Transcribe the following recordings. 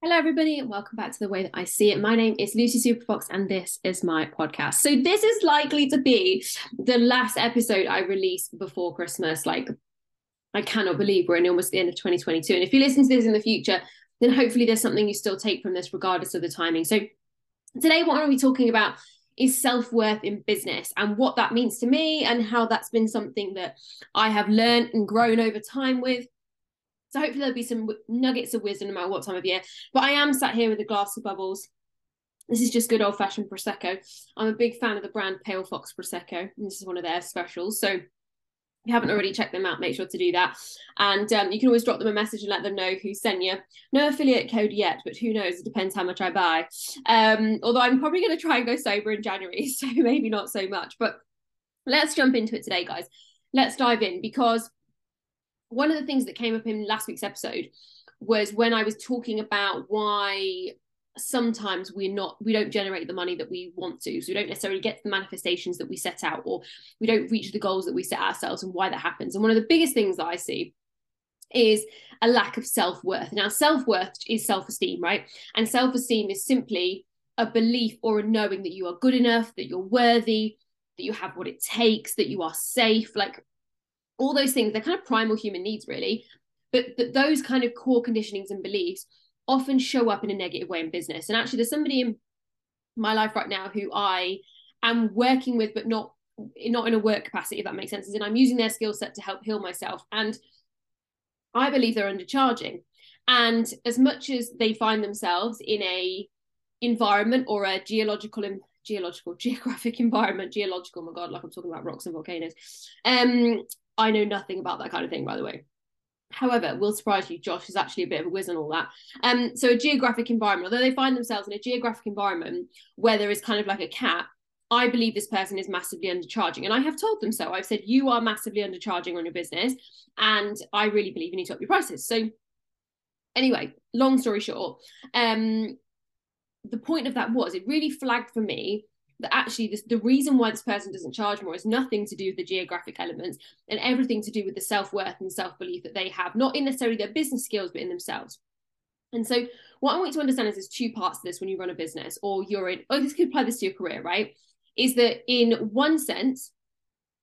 Hello, everybody, and welcome back to The Way That I See It. My name is Lucy Superfox, and this is my podcast. So, this is likely to be the last episode I release before Christmas. Like, I cannot believe we're in almost the end of 2022. And if you listen to this in the future, then hopefully there's something you still take from this, regardless of the timing. So, today, what are we talking about? Is self worth in business and what that means to me, and how that's been something that I have learned and grown over time with so hopefully there'll be some nuggets of wisdom no matter what time of year. But I am sat here with a glass of bubbles. This is just good old fashioned prosecco. I'm a big fan of the brand Pale Fox Prosecco. And this is one of their specials. So if you haven't already checked them out, make sure to do that. And um, you can always drop them a message and let them know who sent you. No affiliate code yet, but who knows? It depends how much I buy. Um, although I'm probably going to try and go sober in January, so maybe not so much. But let's jump into it today, guys. Let's dive in because one of the things that came up in last week's episode was when I was talking about why sometimes we're not we don't generate the money that we want to. So we don't necessarily get the manifestations that we set out or we don't reach the goals that we set ourselves and why that happens. And one of the biggest things that i see is a lack of self-worth. Now self-worth is self-esteem right? And self-esteem is simply a belief or a knowing that you are good enough that you're worthy that you have what it takes that you are safe. Like all those things they're kind of primal human needs really. But, but those kind of core conditionings and beliefs often show up in a negative way in business. And actually there's somebody in my life right now who i am working with but not not in a work capacity if that makes sense. And i'm using their skill set to help heal myself and i believe they're undercharging. And as much as they find themselves in a environment or a geological geological geographic environment geological oh my god like i'm talking about rocks and volcanoes um I know nothing about that kind of thing, by the way. However, will surprise you, Josh is actually a bit of a whiz on all that. Um, so a geographic environment, although they find themselves in a geographic environment where there is kind of like a cap, I believe this person is massively undercharging. And I have told them so. I've said, you are massively undercharging on your business. And I really believe you need to up your prices. So anyway, long story short, um, the point of that was it really flagged for me that actually this, the reason why this person doesn't charge more is nothing to do with the geographic elements and everything to do with the self-worth and self-belief that they have not in necessarily their business skills but in themselves. And so what i want you to understand is there's two parts to this when you run a business or you're in oh this could apply this to your career right? Is that in one sense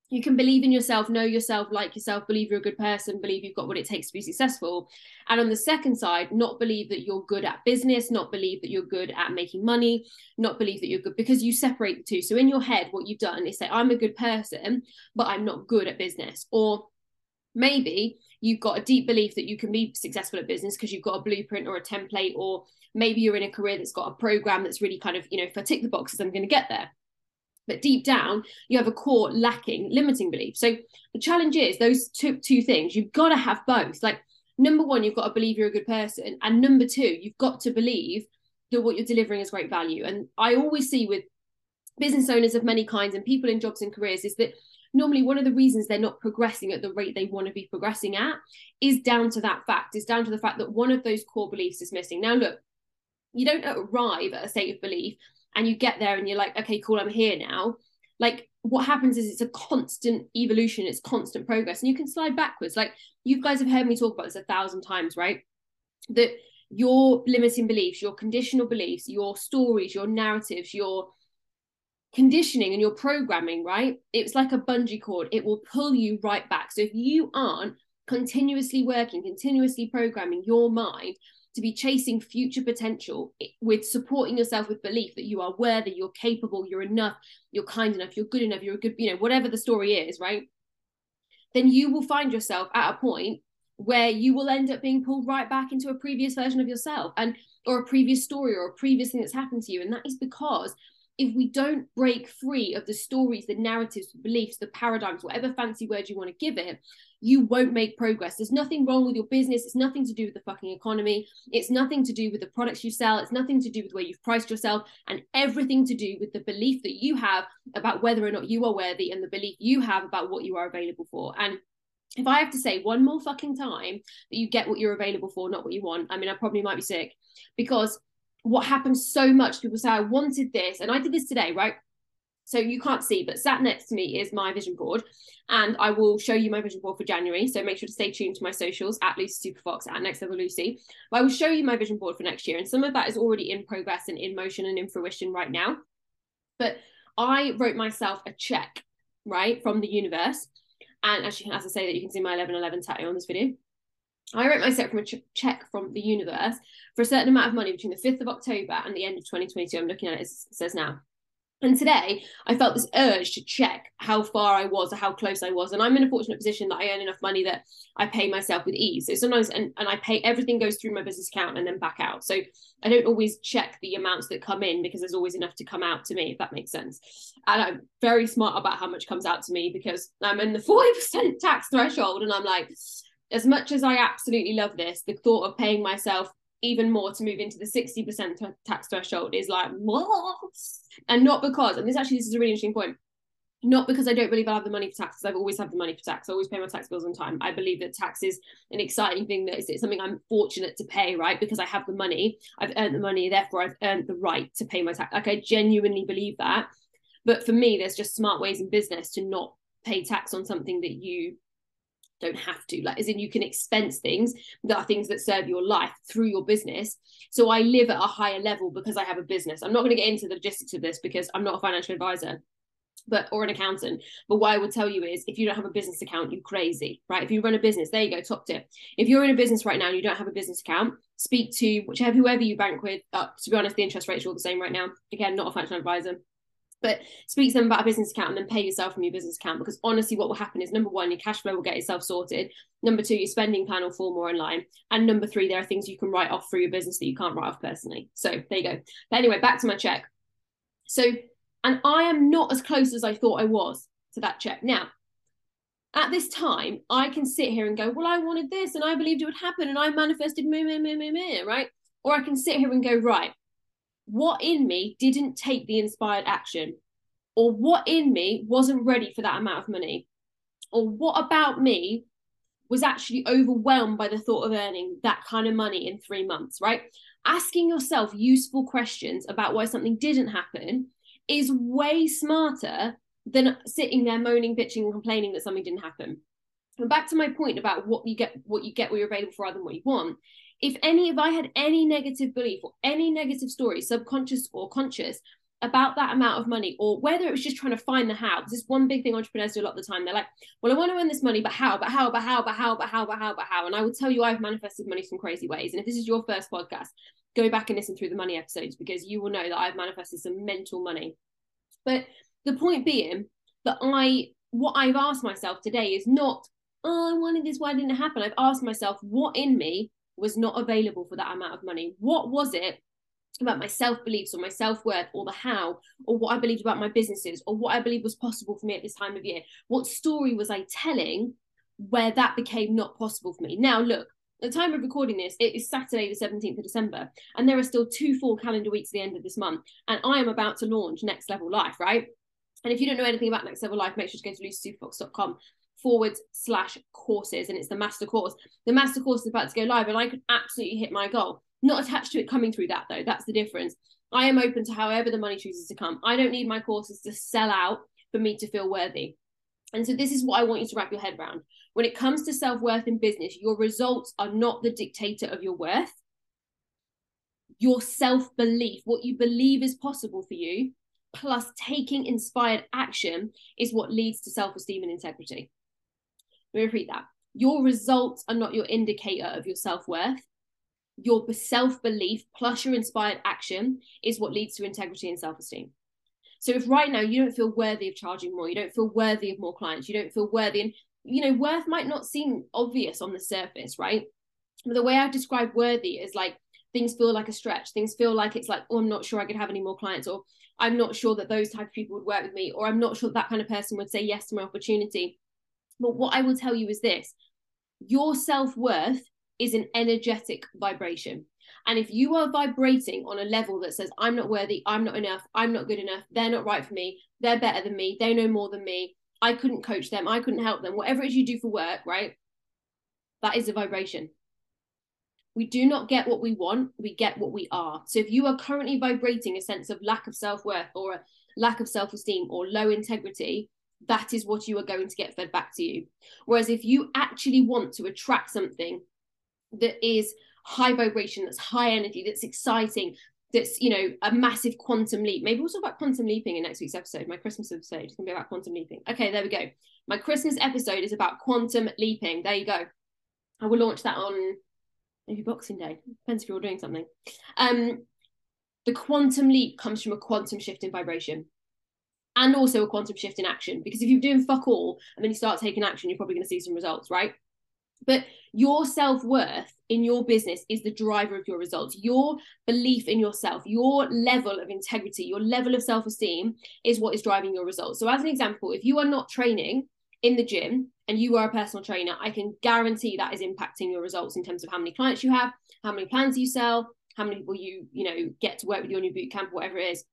you can believe in yourself, know yourself, like yourself, believe you're a good person, believe you've got what it takes to be successful. And on the second side, not believe that you're good at business, not believe that you're good at making money, not believe that you're good because you separate the two. So in your head, what you've done is say, I'm a good person, but I'm not good at business. Or maybe you've got a deep belief that you can be successful at business because you've got a blueprint or a template, or maybe you're in a career that's got a program that's really kind of, you know, if I tick the boxes, I'm going to get there but deep down you have a core lacking limiting belief. So the challenge is those two two things. You've got to have both. Like number one you've got to believe you're a good person. And number two you've got to believe that what you're delivering is great value. And i always see with business owners of many kinds and people in jobs and careers is that normally one of the reasons they're not progressing at the rate they want to be progressing at is down to that fact is down to the fact that one of those core beliefs is missing. Now look you don't arrive at a state of belief and you get there and you're like okay cool i'm here now. Like what happens is it's a constant evolution it's constant progress and you can slide backwards. Like you guys have heard me talk about this a thousand times right? That your limiting beliefs your conditional beliefs your stories your narratives your conditioning and your programming right? It's like a bungee cord. It will pull you right back. So if you aren't continuously working continuously programming your mind to be chasing future potential with supporting yourself with belief that you are worthy, you're capable, you're enough, you're kind enough, you're good enough, you're a good, you know, whatever the story is, right? Then you will find yourself at a point where you will end up being pulled right back into a previous version of yourself and or a previous story or a previous thing that's happened to you. And that is because if we don't break free of the stories, the narratives, the beliefs, the paradigms, whatever fancy word you want to give it, you won't make progress. There's nothing wrong with your business. It's nothing to do with the fucking economy. It's nothing to do with the products you sell. It's nothing to do with where you've priced yourself and everything to do with the belief that you have about whether or not you are worthy and the belief you have about what you are available for. And if I have to say one more fucking time that you get what you're available for, not what you want, I mean, I probably might be sick because what happens so much people say i wanted this and i did this today right So you can't see, but sat next to me is my vision board. And I will show you my vision board for January. So make sure to stay tuned to my socials at Lucy Superfox at Next Level Lucy. But I will show you my vision board for next year. And some of that is already in progress and in motion and in fruition right now. But I wrote myself a check, right, from the universe. And as, you, as I say that you can see my 1111 tattoo on this video. I wrote myself from a ch- check from the universe for a certain amount of money between the 5th of October and the end of 2022. I'm looking at it, it says now. And today I felt this urge to check how far I was or how close I was. And I'm in a fortunate position that I earn enough money that I pay myself with ease. So sometimes, and, and I pay everything goes through my business account and then back out. So I don't always check the amounts that come in because there's always enough to come out to me, if that makes sense. And I'm very smart about how much comes out to me because I'm in the 40% tax threshold. And I'm like, as much as I absolutely love this, the thought of paying myself even more to move into the 60% t- tax threshold is like, what? And not because, and this actually this is a really interesting point, not because I don't believe I have the money for tax, because I've always had the money for tax. I always pay my tax bills on time. I believe that tax is an exciting thing that is something I'm fortunate to pay, right? Because I have the money, I've earned the money, therefore I've earned the right to pay my tax. Like I genuinely believe that. But for me, there's just smart ways in business to not pay tax on something that you don't have to like as in you can expense things that are things that serve your life through your business. So i live at a higher level because i have a business. I'm not going to get into the logistics of this because i'm not a financial advisor but or an accountant. But what i would tell you is if you don't have a business account you're crazy right? If you run a business there you go top tip. If you're in a business right now and you don't have a business account speak to whichever whoever you bank with uh, to be honest the interest rates are all the same right now. Again not a financial advisor but speak to them about a business account and then pay yourself from your business account because honestly what will happen is number one your cash flow will get itself sorted. Number two your spending plan will fall more in line. And number three there are things you can write off for your business that you can't write off personally. So there you go. But anyway back to my check. So and i am not as close as i thought i was to that check. Now at this time i can sit here and go well i wanted this and i believed it would happen and i manifested me me me me me right? Or i can sit here and go right what in me didn't take the inspired action? Or what in me wasn't ready for that amount of money? Or what about me was actually overwhelmed by the thought of earning that kind of money in three months right? Asking yourself useful questions about why something didn't happen is way smarter than sitting there moaning bitching and complaining that something didn't happen. And back to my point about what you get what you get what you're available for rather than what you want if any if i had any negative belief or any negative story subconscious or conscious about that amount of money or whether it was just trying to find the how this is one big thing entrepreneurs do a lot of the time they're like well i want to earn this money but how but how but how but how but how but how but how? And i would tell you i've manifested money some crazy ways. And if this is your first podcast go back and listen through the money episodes because you will know that i've manifested some mental money. But the point being that i what i've asked myself today is not oh i wanted this why didn't it happen? I've asked myself what in me was not available for that amount of money. What was it about my self beliefs or my self worth or the how or what I believed about my businesses or what I believed was possible for me at this time of year? What story was I telling where that became not possible for me? Now, look, at the time of recording this, it is Saturday, the 17th of December, and there are still two full calendar weeks at the end of this month. And I am about to launch Next Level Life, right? And if you don't know anything about Next Level Life, make sure to go to lucysuperfox.com forward slash courses and it's the master course. The master course is about to go live and i could absolutely hit my goal. Not attached to it coming through that though. That's the difference. I am open to however the money chooses to come. I don't need my courses to sell out for me to feel worthy. And so this is what i want you to wrap your head around. When it comes to self-worth in business your results are not the dictator of your worth. Your self-belief what you believe is possible for you plus taking inspired action is what leads to self-esteem and integrity let me repeat that. Your results are not your indicator of your self worth. Your self belief plus your inspired action is what leads to integrity and self esteem. So if right now you don't feel worthy of charging more, you don't feel worthy of more clients, you don't feel worthy, and you know, worth might not seem obvious on the surface, right? But the way I describe worthy is like things feel like a stretch. Things feel like it's like, oh, I'm not sure I could have any more clients, or I'm not sure that those type of people would work with me, or I'm not sure that, that kind of person would say yes to my opportunity. But what I will tell you is this your self worth is an energetic vibration. And if you are vibrating on a level that says, I'm not worthy, I'm not enough, I'm not good enough, they're not right for me, they're better than me, they know more than me, I couldn't coach them, I couldn't help them, whatever it is you do for work, right? That is a vibration. We do not get what we want, we get what we are. So if you are currently vibrating a sense of lack of self worth or a, lack of self esteem or low integrity, that is what you are going to get fed back to you. Whereas if you actually want to attract something that is high vibration, that's high energy, that's exciting, that's you know a massive quantum leap. Maybe we'll talk about quantum leaping in next week's episode. My Christmas episode is gonna be about quantum leaping. Okay, there we go. My Christmas episode is about quantum leaping. There you go. I will launch that on maybe Boxing Day. Depends if you're doing something. Um, the quantum leap comes from a quantum shift in vibration and also a quantum shift in action. Because if you're doing fuck all and then you start taking action, you're probably going to see some results, right? But your self worth in your business is the driver of your results. Your belief in yourself, your level of integrity, your level of self esteem is what is driving your results. So, as an example, if you are not training in the gym and you are a personal trainer, I can guarantee that is impacting your results in terms of how many clients you have, how many plans you sell, how many people you, you know, get to work with you on your boot camp, whatever it is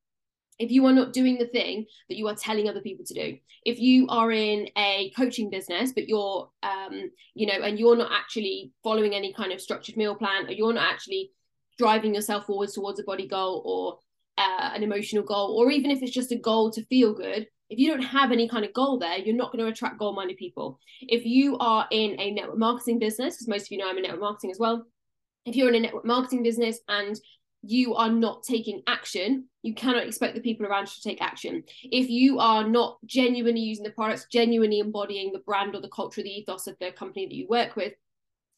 if you are not doing the thing that you are telling other people to do. If you are in a coaching business but you're um you know and you're not actually following any kind of structured meal plan or you're not actually driving yourself forwards towards a body goal or uh, an emotional goal or even if it's just a goal to feel good if you don't have any kind of goal there you're not going to attract goal minded people. If you are in a network marketing business because most of you know i'm in network marketing as well. If you're in a network marketing business and you are not taking action, you cannot expect the people around you to take action. If you are not genuinely using the products, genuinely embodying the brand or the culture, the ethos of the company that you work with,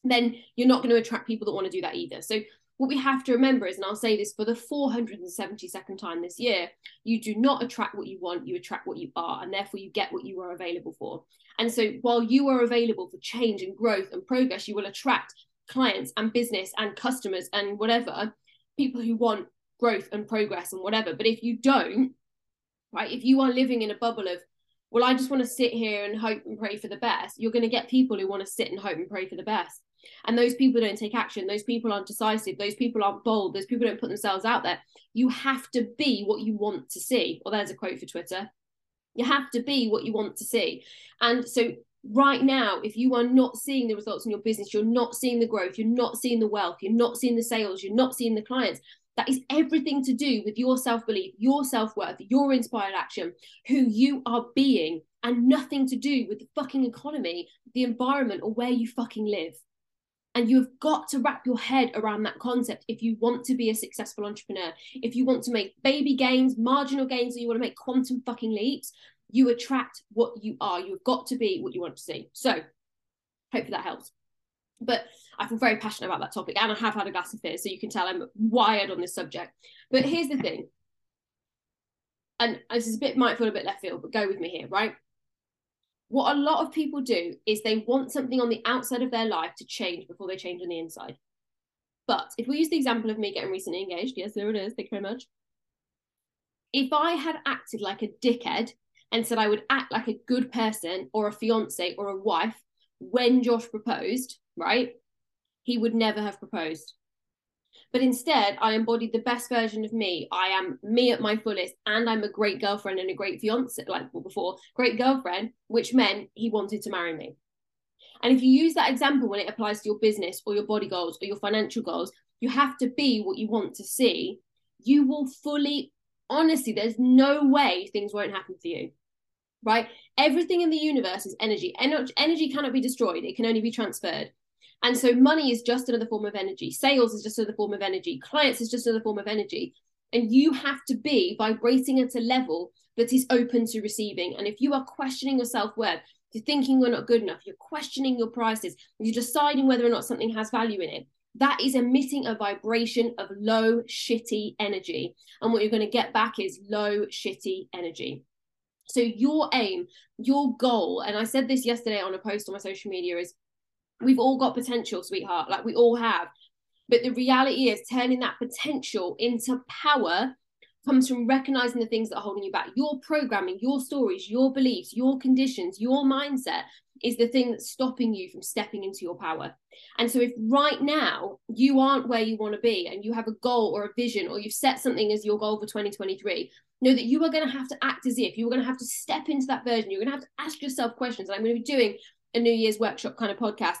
then you're not going to attract people that want to do that either. So, what we have to remember is, and I'll say this for the 472nd time this year, you do not attract what you want, you attract what you are, and therefore you get what you are available for. And so, while you are available for change and growth and progress, you will attract clients and business and customers and whatever people who want growth and progress and whatever. But if you don't, right, if you are living in a bubble of, well, I just want to sit here and hope and pray for the best, you're going to get people who want to sit and hope and pray for the best. And those people don't take action. Those people aren't decisive. Those people aren't bold. Those people don't put themselves out there. You have to be what you want to see. Well, there's a quote for Twitter. You have to be what you want to see. And so right now, if you are not seeing the results in your business, you're not seeing the growth, you're not seeing the wealth, you're not seeing the sales, you're not seeing the clients, that is everything to do with your self belief, your self worth, your inspired action, who you are being, and nothing to do with the fucking economy, the environment, or where you fucking live. And you've got to wrap your head around that concept if you want to be a successful entrepreneur. If you want to make baby gains, marginal gains, or you want to make quantum fucking leaps, you attract what you are. You've got to be what you want to see. So, hopefully that helps. But I feel very passionate about that topic, and I have had a glass of beer, so you can tell I'm wired on this subject. But here's the thing, and this is a bit might feel a bit left field, but go with me here, right? What a lot of people do is they want something on the outside of their life to change before they change on the inside. But if we use the example of me getting recently engaged, yes, there it is. Thank you very much. If I had acted like a dickhead and said I would act like a good person or a fiance or a wife when Josh proposed, right? He would never have proposed. But instead, I embodied the best version of me. I am me at my fullest, and I'm a great girlfriend and a great fiance, like before, great girlfriend, which meant he wanted to marry me. And if you use that example when it applies to your business or your body goals or your financial goals, you have to be what you want to see. You will fully honestly, there's no way things won't happen for you. Right? Everything in the universe is energy. Ener- energy cannot be destroyed, it can only be transferred. And so money is just another form of energy. Sales is just another form of energy. Clients is just another form of energy. And you have to be vibrating at a level that is open to receiving. And if you are questioning your self worth, you're thinking you're not good enough, you're questioning your prices, you're deciding whether or not something has value in it, that is emitting a vibration of low, shitty energy. And what you're going to get back is low, shitty energy. So, your aim, your goal, and I said this yesterday on a post on my social media, is we've all got potential, sweetheart. Like we all have. But the reality is, turning that potential into power comes from recognizing the things that are holding you back. Your programming, your stories, your beliefs, your conditions, your mindset is the thing that's stopping you from stepping into your power. And so, if right now you aren't where you want to be and you have a goal or a vision or you've set something as your goal for 2023, know that you are going to have to act as if you're going to have to step into that version. You're going to have to ask yourself questions. And I'm going to be doing a New Year's workshop kind of podcast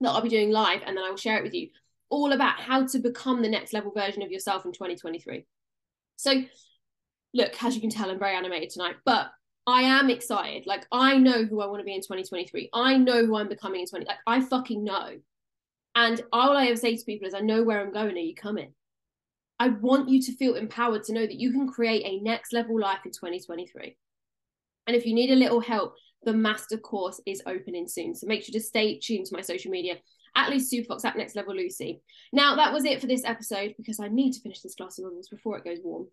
that I'll be doing live and then I will share it with you all about how to become the next level version of yourself in 2023. So, look, as you can tell, I'm very animated tonight, but I am excited. Like I know who I want to be in 2023. I know who I'm becoming in 20. Like I fucking know. And all I ever say to people is, I know where I'm going. Are you coming? I want you to feel empowered to know that you can create a next level life in 2023. And if you need a little help, the master course is opening soon. So make sure to stay tuned to my social media at Lucy Superfox at Next Level Lucy. Now that was it for this episode because I need to finish this glass of bubbles before it goes warm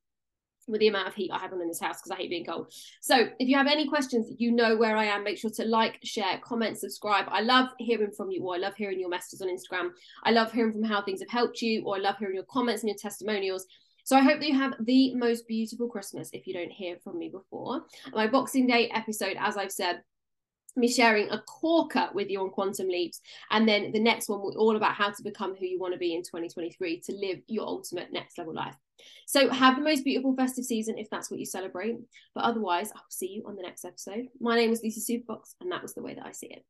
with the amount of heat I have on in this house because I hate being cold. So if you have any questions, you know where I am. Make sure to like, share, comment, subscribe. I love hearing from you, or I love hearing your messages on Instagram. I love hearing from how things have helped you, or I love hearing your comments and your testimonials. So I hope that you have the most beautiful Christmas if you don't hear from me before. My Boxing Day episode, as I've said, me sharing a corker with you on quantum leaps and then the next one will all about how to become who you want to be in 2023 to live your ultimate next level life. So have the most beautiful festive season if that's what you celebrate but otherwise i'll see you on the next episode. My name is lucy superfox and that was the way that i see it